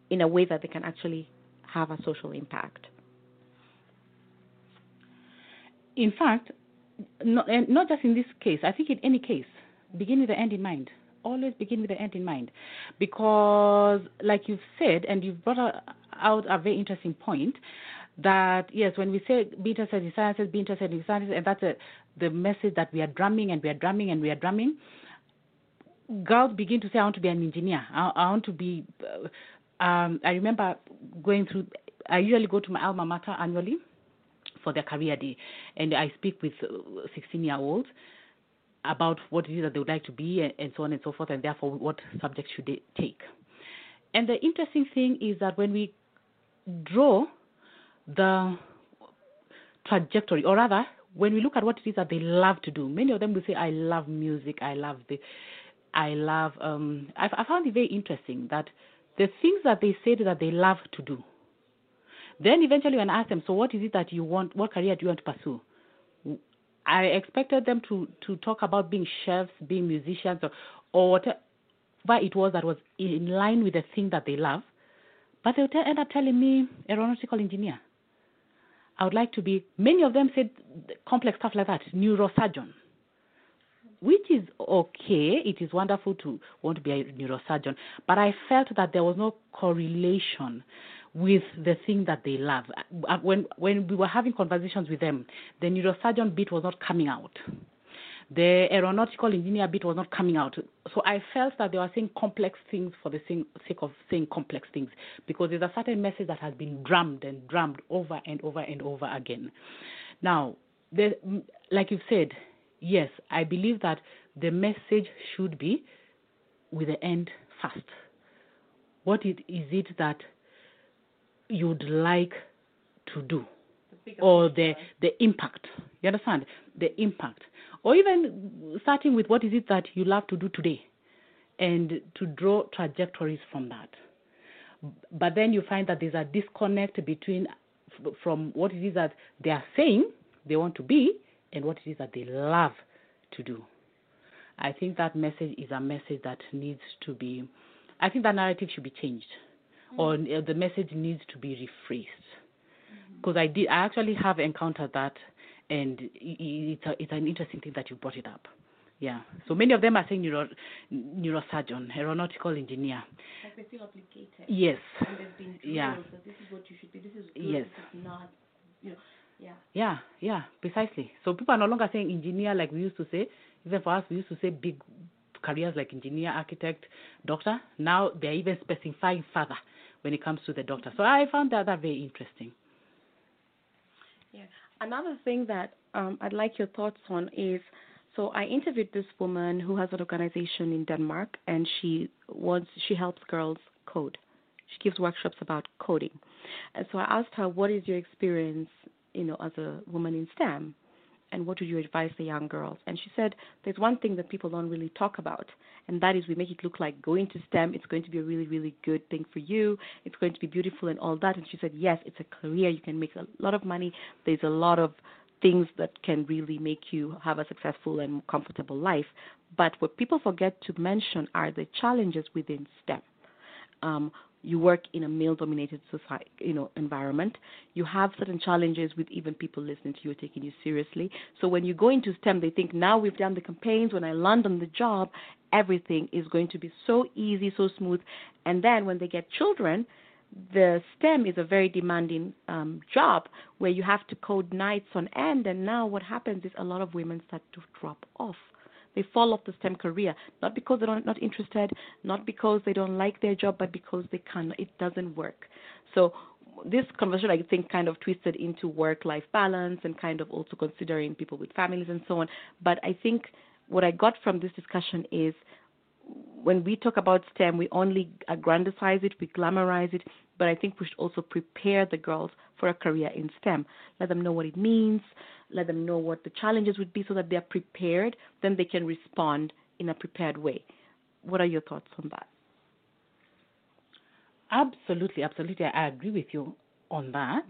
in a way that they can actually have a social impact. In fact, not, not just in this case, I think in any case, begin with the end in mind. Always begin with the end in mind. Because, like you've said, and you've brought out a very interesting point, that yes, when we say be interested in sciences, be interested in sciences, and that's a, the message that we are drumming and we are drumming and we are drumming, girls begin to say, I want to be an engineer. I, I want to be. Um, I remember going through. I usually go to my alma mater annually for their career day, and I speak with 16 year olds about what it is that they would like to be, and, and so on and so forth, and therefore what subjects should they take. And the interesting thing is that when we draw the trajectory, or rather, when we look at what it is that they love to do, many of them will say, "I love music. I love the, I love." Um, I, I found it very interesting that the things that they said that they love to do. Then eventually, when I asked them, "So what is it that you want? What career do you want to pursue?" I expected them to to talk about being chefs, being musicians, or, or whatever it was that was in line with the thing that they love. But they would end up telling me aeronautical engineer. I would like to be. Many of them said complex stuff like that, neurosurgeon, which is okay. It is wonderful to want to be a neurosurgeon, but I felt that there was no correlation with the thing that they love. Uh, When when we were having conversations with them, the neurosurgeon bit was not coming out. The aeronautical engineer bit was not coming out. So I felt that they were saying complex things for the sake of saying complex things because there's a certain message that has been drummed and drummed over and over and over again. Now, the, like you've said, yes, I believe that the message should be with the end first. What it, is it that you'd like to do? or the the impact. You understand the impact, or even starting with what is it that you love to do today, and to draw trajectories from that. But then you find that there's a disconnect between from what it is that they are saying they want to be and what it is that they love to do. I think that message is a message that needs to be. I think that narrative should be changed, or uh, the message needs to be rephrased because I did. I actually have encountered that, and it's a, it's an interesting thing that you brought it up. Yeah. So many of them are saying neuro, neurosurgeon, aeronautical engineer. Like they feel obligated. Yes. And they've been told Yeah. that this is what you should be. This is good. Yes. This is not. You know. Yeah. Yeah, yeah, precisely. So people are no longer saying engineer like we used to say. Even for us, we used to say big careers like engineer, architect, doctor. Now they're even specifying further when it comes to the doctor. So I found that, that very interesting. Yeah. Another thing that um, I'd like your thoughts on is so I interviewed this woman who has an organization in Denmark, and she wants she helps girls code. She gives workshops about coding, and so I asked her, "What is your experience, you know, as a woman in STEM?" And what would you advise the young girls? And she said, there's one thing that people don't really talk about, and that is we make it look like going to STEM, it's going to be a really, really good thing for you. It's going to be beautiful and all that. And she said, yes, it's a career. You can make a lot of money. There's a lot of things that can really make you have a successful and comfortable life. But what people forget to mention are the challenges within STEM. Um, you work in a male-dominated society, you know, environment. You have certain challenges with even people listening to you, or taking you seriously. So when you go into STEM, they think now we've done the campaigns. When I land on the job, everything is going to be so easy, so smooth. And then when they get children, the STEM is a very demanding um, job where you have to code nights on end. And now what happens is a lot of women start to drop off. They fall off the STEM career, not because they're not interested, not because they don't like their job, but because they can it doesn't work. So this conversation, I think, kind of twisted into work-life balance and kind of also considering people with families and so on. But I think what I got from this discussion is when we talk about STEM, we only aggrandize it, we glamorize it, but I think we should also prepare the girls for a career in STEM. Let them know what it means, let them know what the challenges would be so that they're prepared, then they can respond in a prepared way. What are your thoughts on that? Absolutely, absolutely. I agree with you on that.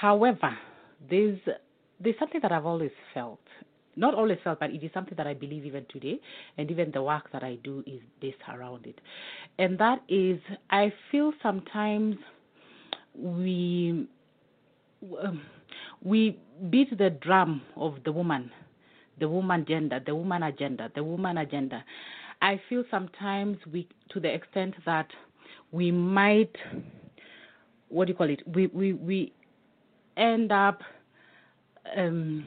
However, there's there's something that I've always felt. Not always felt, but it is something that I believe even today, and even the work that I do is based around it. And that is, I feel sometimes we um, we beat the drum of the woman, the woman gender, the woman agenda, the woman agenda. I feel sometimes we, to the extent that we might, what do you call it? We we we end up um,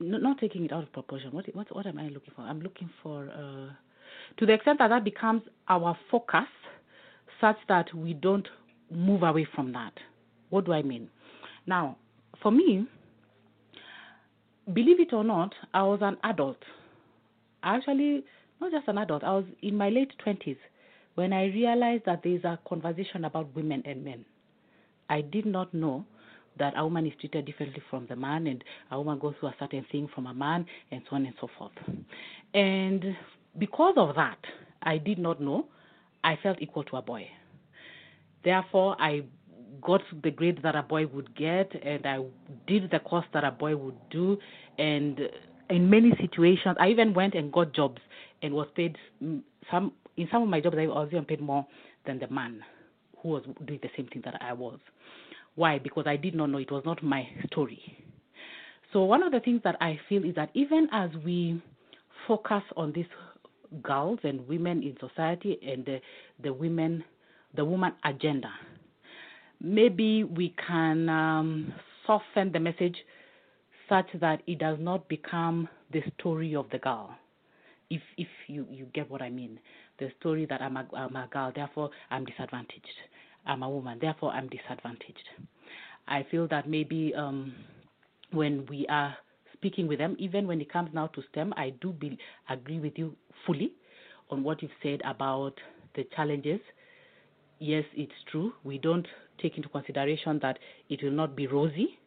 not taking it out of proportion. What what what am I looking for? I'm looking for uh, to the extent that that becomes our focus, such that we don't move away from that. What do I mean? Now, for me, believe it or not, I was an adult. Actually, not just an adult, I was in my late 20s when I realized that there is a conversation about women and men. I did not know that a woman is treated differently from the man and a woman goes through a certain thing from a man and so on and so forth. And because of that, I did not know I felt equal to a boy. Therefore, I got the grade that a boy would get, and I did the course that a boy would do. And in many situations, I even went and got jobs and was paid some. In some of my jobs, I was even paid more than the man who was doing the same thing that I was. Why? Because I did not know it was not my story. So one of the things that I feel is that even as we focus on these girls and women in society and the, the women, the woman agenda, maybe we can um, soften the message such that it does not become the story of the girl. If if you, you get what I mean, the story that I'm a, I'm a girl, therefore I'm disadvantaged. I'm a woman, therefore I'm disadvantaged. I feel that maybe um, when we are speaking with them, even when it comes now to STEM, I do be, agree with you fully on what you've said about the challenges. Yes, it's true. We don't take into consideration that it will not be rosy.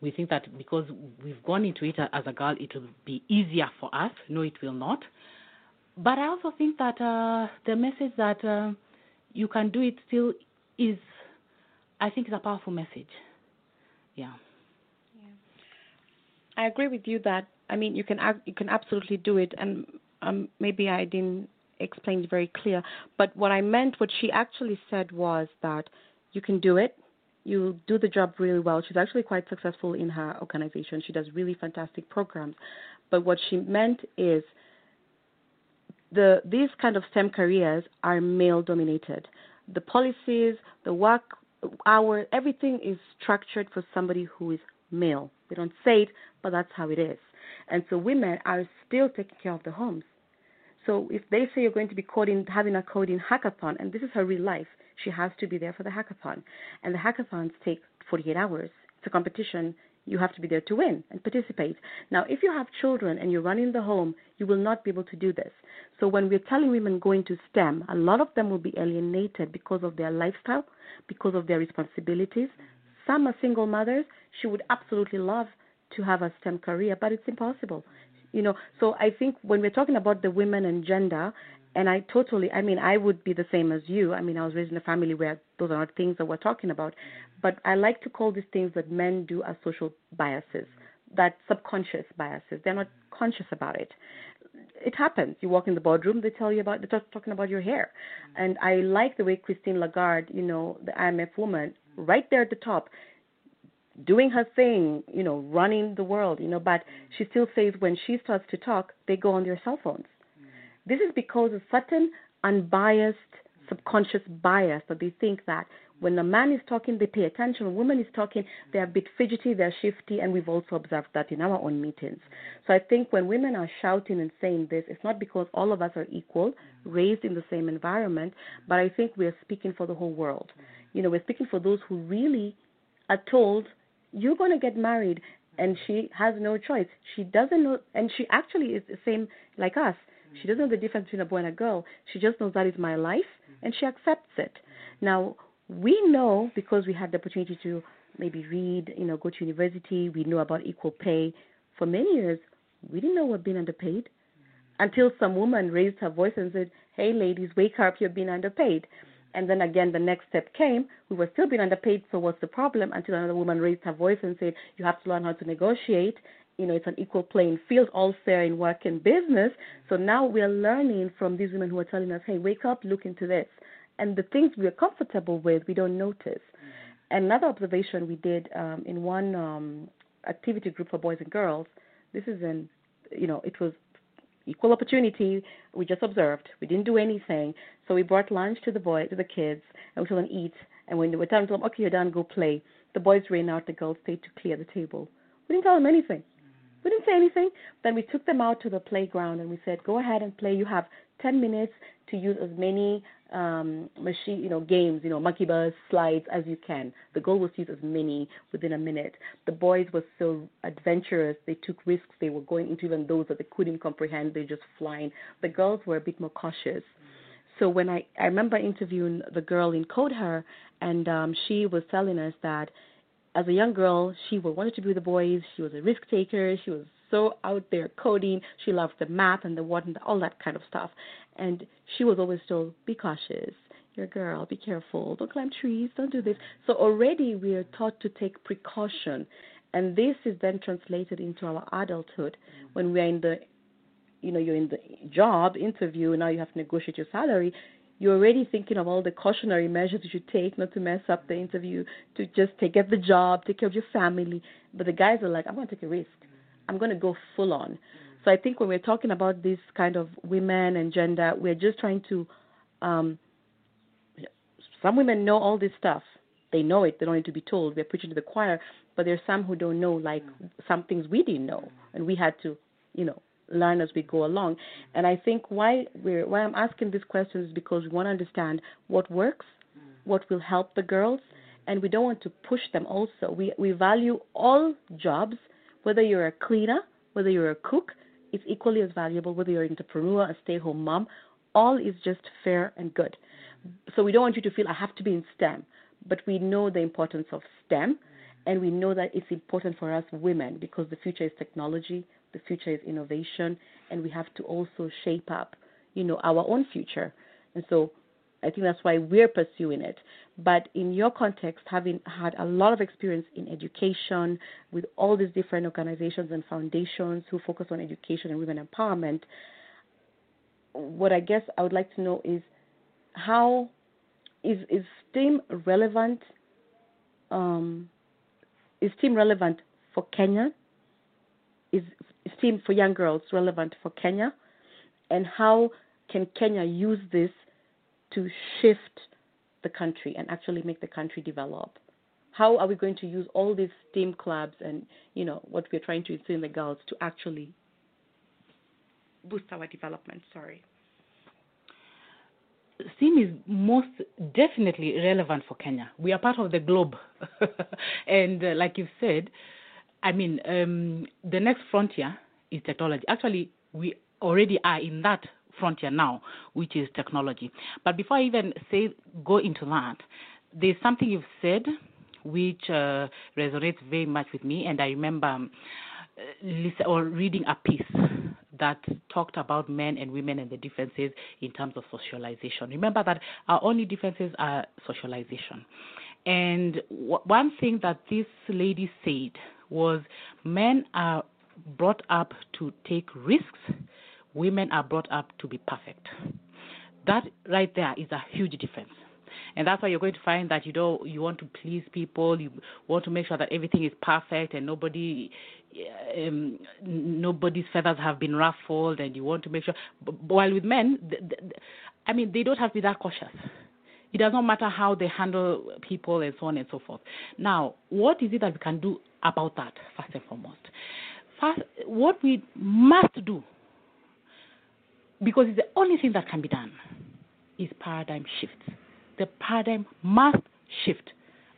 We think that because we've gone into it as a girl, it will be easier for us. No, it will not. But I also think that uh, the message that uh, you can do it still is, I think, is a powerful message. Yeah. I agree with you that I mean you can you can absolutely do it, and um, maybe I didn't explain it very clear. But what I meant, what she actually said was that you can do it. You do the job really well. She's actually quite successful in her organization. She does really fantastic programs. But what she meant is the these kind of STEM careers are male dominated. The policies, the work hour, everything is structured for somebody who is male. They don't say it, but that's how it is. And so women are still taking care of the homes. So if they say you're going to be coding, having a coding hackathon, and this is her real life, she has to be there for the hackathon. And the hackathons take 48 hours. It's a competition. You have to be there to win and participate. Now, if you have children and you're running the home, you will not be able to do this. So when we're telling women going to STEM, a lot of them will be alienated because of their lifestyle, because of their responsibilities. Some are single mothers. She would absolutely love to have a STEM career, but it's impossible. You know, so I think when we're talking about the women and gender, and I totally, I mean, I would be the same as you. I mean, I was raised in a family where those are not things that we're talking about. But I like to call these things that men do as social biases, that subconscious biases. They're not conscious about it. It happens. You walk in the boardroom, they tell you about, they're talk- talking about your hair. And I like the way Christine Lagarde, you know, the IMF woman, right there at the top, doing her thing, you know, running the world, you know, but she still says when she starts to talk, they go on their cell phones. This is because of certain unbiased subconscious bias that they think that when a man is talking, they pay attention. When a woman is talking, they're a bit fidgety, they're shifty, and we've also observed that in our own meetings. So I think when women are shouting and saying this, it's not because all of us are equal, raised in the same environment, but I think we're speaking for the whole world. You know, we're speaking for those who really are told, you're going to get married, and she has no choice. She doesn't know, and she actually is the same like us. She doesn't know the difference between a boy and a girl. She just knows that is my life, mm-hmm. and she accepts it. Now, we know because we had the opportunity to maybe read, you know, go to university, we know about equal pay. For many years, we didn't know what being underpaid mm-hmm. until some woman raised her voice and said, Hey, ladies, wake up, you're being underpaid. Mm-hmm. And then again, the next step came. We were still being underpaid, so what's the problem? Until another woman raised her voice and said, You have to learn how to negotiate. You know, it's an equal playing field, all fair in work and business. So now we are learning from these women who are telling us, Hey, wake up, look into this. And the things we are comfortable with, we don't notice. Another observation we did um, in one um, activity group for boys and girls, this is in, you know, it was equal opportunity. We just observed. We didn't do anything. So we brought lunch to the boy, to the kids, and we told them eat. And when they were done, we told them, okay, you're done, go play. The boys ran out. The girls stayed to clear the table. We didn't tell them anything. We didn't say anything. Then we took them out to the playground and we said, go ahead and play. You have 10 minutes to use as many um, machine, you know, games, you know, monkey bars, slides as you can. The goal was to use as many within a minute. The boys were so adventurous; they took risks. They were going into even those that they couldn't comprehend. They just flying. The girls were a bit more cautious. So when I I remember interviewing the girl in Code Her, and um, she was telling us that as a young girl, she wanted to be with the boys. She was a risk taker. She was so out there coding. She loved the math and the what and all that kind of stuff. And she was always told, be cautious. You're a girl. Be careful. Don't climb trees. Don't do this. So already we are taught to take precaution. And this is then translated into our adulthood mm. when we are in the you know, you're in the job interview, now you have to negotiate your salary, you're already thinking of all the cautionary measures you should take not to mess up the interview, to just take get the job, take care of your family. But the guys are like, I'm going to take a risk. I'm going to go full on. So I think when we're talking about this kind of women and gender, we're just trying to. Um, some women know all this stuff. They know it. They don't need to be told. We're preaching to the choir. But there's some who don't know, like some things we didn't know, and we had to, you know, learn as we go along. And I think why we're why I'm asking these questions is because we want to understand what works, what will help the girls, and we don't want to push them. Also, we we value all jobs, whether you're a cleaner, whether you're a cook, it's equally as valuable. Whether you're an entrepreneur, a stay-home mom, all is just fair and good. So we don't want you to feel I have to be in STEM, but we know the importance of STEM, and we know that it's important for us women because the future is technology, the future is innovation, and we have to also shape up, you know, our own future. And so I think that's why we're pursuing it. But in your context, having had a lot of experience in education with all these different organizations and foundations who focus on education and women empowerment, what I guess I would like to know is how is is STEAM relevant? Um, is STEAM relevant for Kenya? Is STEAM for young girls relevant for Kenya? And how can Kenya use this to shift the country and actually make the country develop? How are we going to use all these STEAM clubs and you know what we're trying to instill in the girls to actually boost our development? Sorry. STEAM is most definitely relevant for Kenya. We are part of the globe. (laughs) and uh, like you've said, I mean, um, the next frontier is technology. Actually, we already are in that frontier now, which is technology. But before I even say go into that, there's something you've said which uh, resonates very much with me. And I remember um, listen, or reading a piece that talked about men and women and the differences in terms of socialization. Remember that our only differences are socialization. And w- one thing that this lady said was men are brought up to take risks, women are brought up to be perfect. That right there is a huge difference. And that's why you're going to find that you don't you want to please people, you want to make sure that everything is perfect and nobody um, nobody's feathers have been ruffled, and you want to make sure. b- While with men, I mean, they don't have to be that cautious. It does not matter how they handle people and so on and so forth. Now, what is it that we can do about that, first and foremost? First, what we must do, because it's the only thing that can be done, is paradigm shift. The paradigm must shift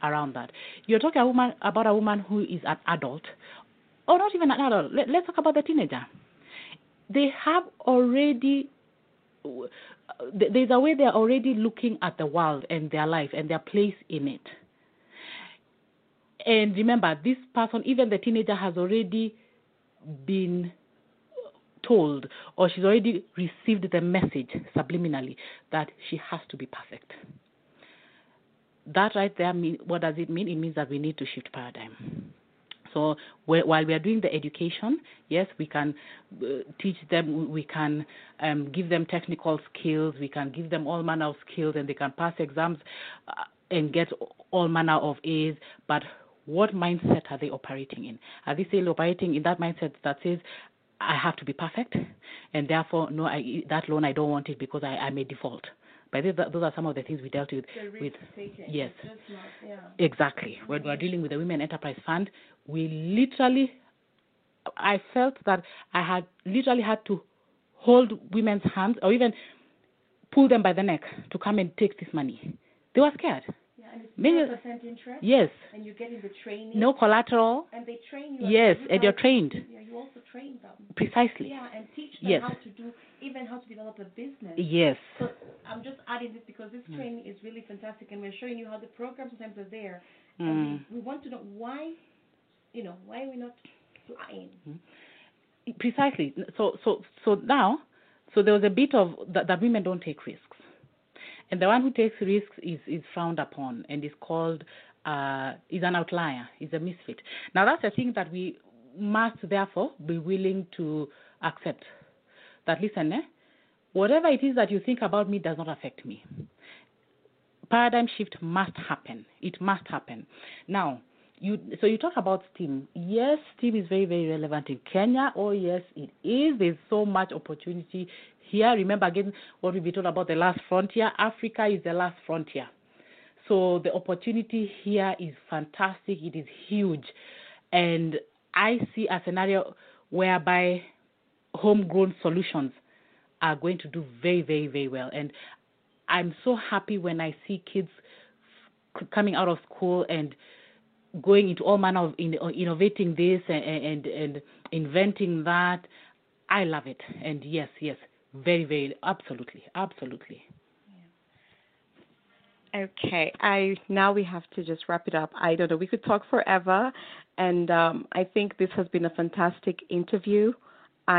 around that. You're talking a woman, about a woman who is an adult, or not even an adult. Let, let's talk about the teenager. They have already there's a way they're already looking at the world and their life and their place in it. And remember, this person, even the teenager, has already been told or she's already received the message subliminally that she has to be perfect. That right there, mean, what does it mean? It means that we need to shift paradigm. So while we are doing the education, yes, we can uh, teach them, we can um, give them technical skills, we can give them all manner of skills, and they can pass exams uh, and get all manner of A's. But what mindset are they operating in? Are they still operating in that mindset that says, I have to be perfect, and therefore, no, I, that loan I don't want it because I, I may default. But these those are some of the things we dealt with. With yes. Not, yeah. Exactly. When we're dealing with the Women Enterprise Fund, we literally, I felt that I had literally had to hold women's hands or even pull them by the neck to come and take this money. They were scared. Yeah, and it's Many- 0% interest. Yes. And you're getting the training. No collateral. And they train you. Yes, you and you're trained. Yeah, you also train them. Precisely. Yeah, and teach them Yes. how to do, even how to develop a business. Yes. So I'm just adding this because this Mm. training is really fantastic, and we're showing you how the programs sometimes are there, Mm. and we, we want to know why, you know, why are we not flying? Precisely. So so so now, so there was a bit of that, that women don't take risks, and the one who takes risks is is frowned upon and is called uh, is an outlier, is a misfit. Now that's a thing that we must therefore be willing to accept. That listen, eh, whatever it is that you think about me does not affect me. Paradigm shift must happen. It must happen. Now, you so you talk about STEAM. Yes, STEAM is very very relevant in Kenya. Oh yes, it is. There's so much opportunity here. Remember again what we've been told about the last frontier. Africa is the last frontier. So the opportunity here is fantastic. It is huge, and I see a scenario whereby homegrown solutions are going to do very very very well. And I'm so happy when I see kids coming out of school and going into all manner of in, uh, innovating this and, and and inventing that. I love it, and yes, yes, very, very, absolutely, absolutely. Okay, I now we have to just wrap it up. I don't know. We could talk forever, and um, I think this has been a fantastic interview.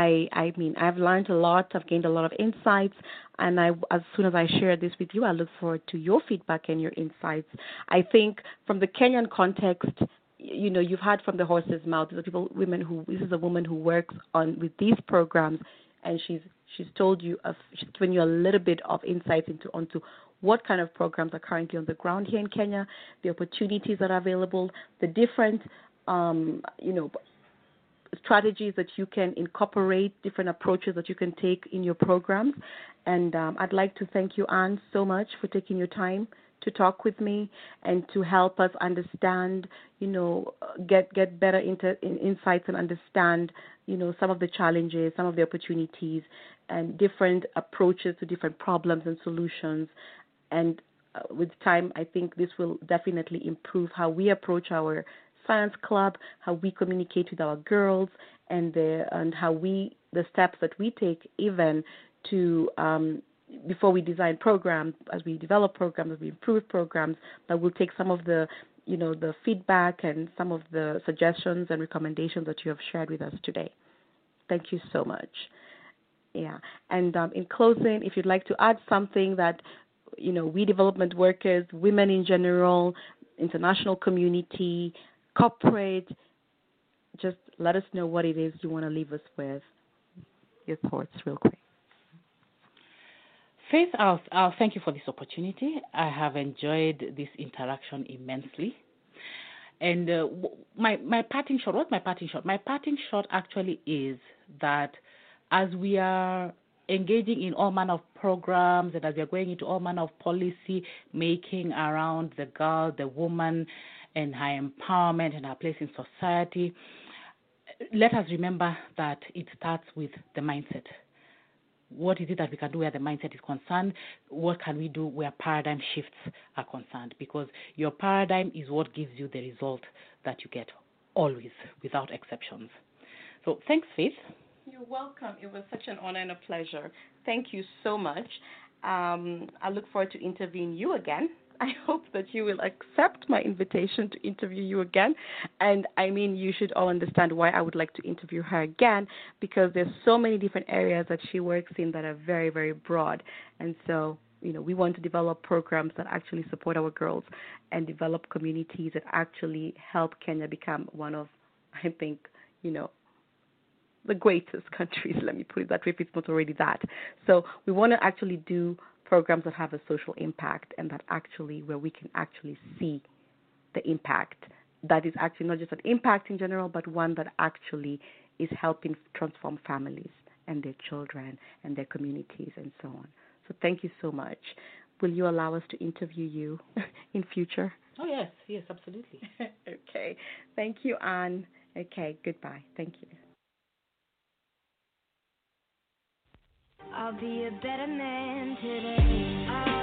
I I mean I've learned a lot. I've gained a lot of insights, and I as soon as I share this with you, I look forward to your feedback and your insights. I think from the Kenyan context, you know, you've heard from the horse's mouth. These are people, women who. This is a woman who works on with these programs, and she's she's told you, she's given you a little bit of insight into onto what kind of programs are currently on the ground here in Kenya, the opportunities that are available, the different, um, you know, strategies that you can incorporate, different approaches that you can take in your programs. And um, I'd like to thank you, Anne, so much for taking your time to talk with me and to help us understand, you know, get get better into in, insights and understand, you know, some of the challenges, some of the opportunities, and different approaches to different problems and solutions. And uh, with time, I think this will definitely improve how we approach our science club, how we communicate with our girls, and the and how we the steps that we take even to um, before we design programs, as we develop programs, as we improve programs, that we'll take some of the you know, the feedback and some of the suggestions and recommendations that you have shared with us today. Thank you so much. Yeah. And um, in closing, if you'd like to add something that, you know, we development workers, women in general, international community, corporate, just let us know what it is you want to leave us with. Your thoughts, real quick. Faith, I'll, I'll thank you for this opportunity. I have enjoyed this interaction immensely. And uh, my my parting shot, what my parting shot? My parting shot actually is that as we are engaging in all manner of programs and as we are going into all manner of policy making around the girl, the woman, and her empowerment and her place in society, let us remember that it starts with the mindset. What is it that we can do where the mindset is concerned? What can we do where paradigm shifts are concerned? Because your paradigm is what gives you the result that you get always, without exceptions. So thanks, Faith. You're welcome. It was such an honor and a pleasure. Thank you so much. Um, I look forward to interviewing you again. I hope that you will accept my invitation to interview you again. And I mean, you should all understand why I would like to interview her again because there's so many different areas that she works in that are very, very broad. And so, you know, we want to develop programs that actually support our girls and develop communities that actually help Kenya become one of, I think, you know, the greatest countries, let me put it that way, if it's not already that. So we want to actually do programs that have a social impact and that actually where we can actually see the impact that is actually not just an impact in general, but one that actually is helping transform families and their children and their communities and so on. So thank you so much. Will you allow us to interview you (laughs) in future? Oh, yes, yes, absolutely. (laughs) okay. Thank you, Anne. Okay, goodbye. Thank you. I'll be a better man today. Good.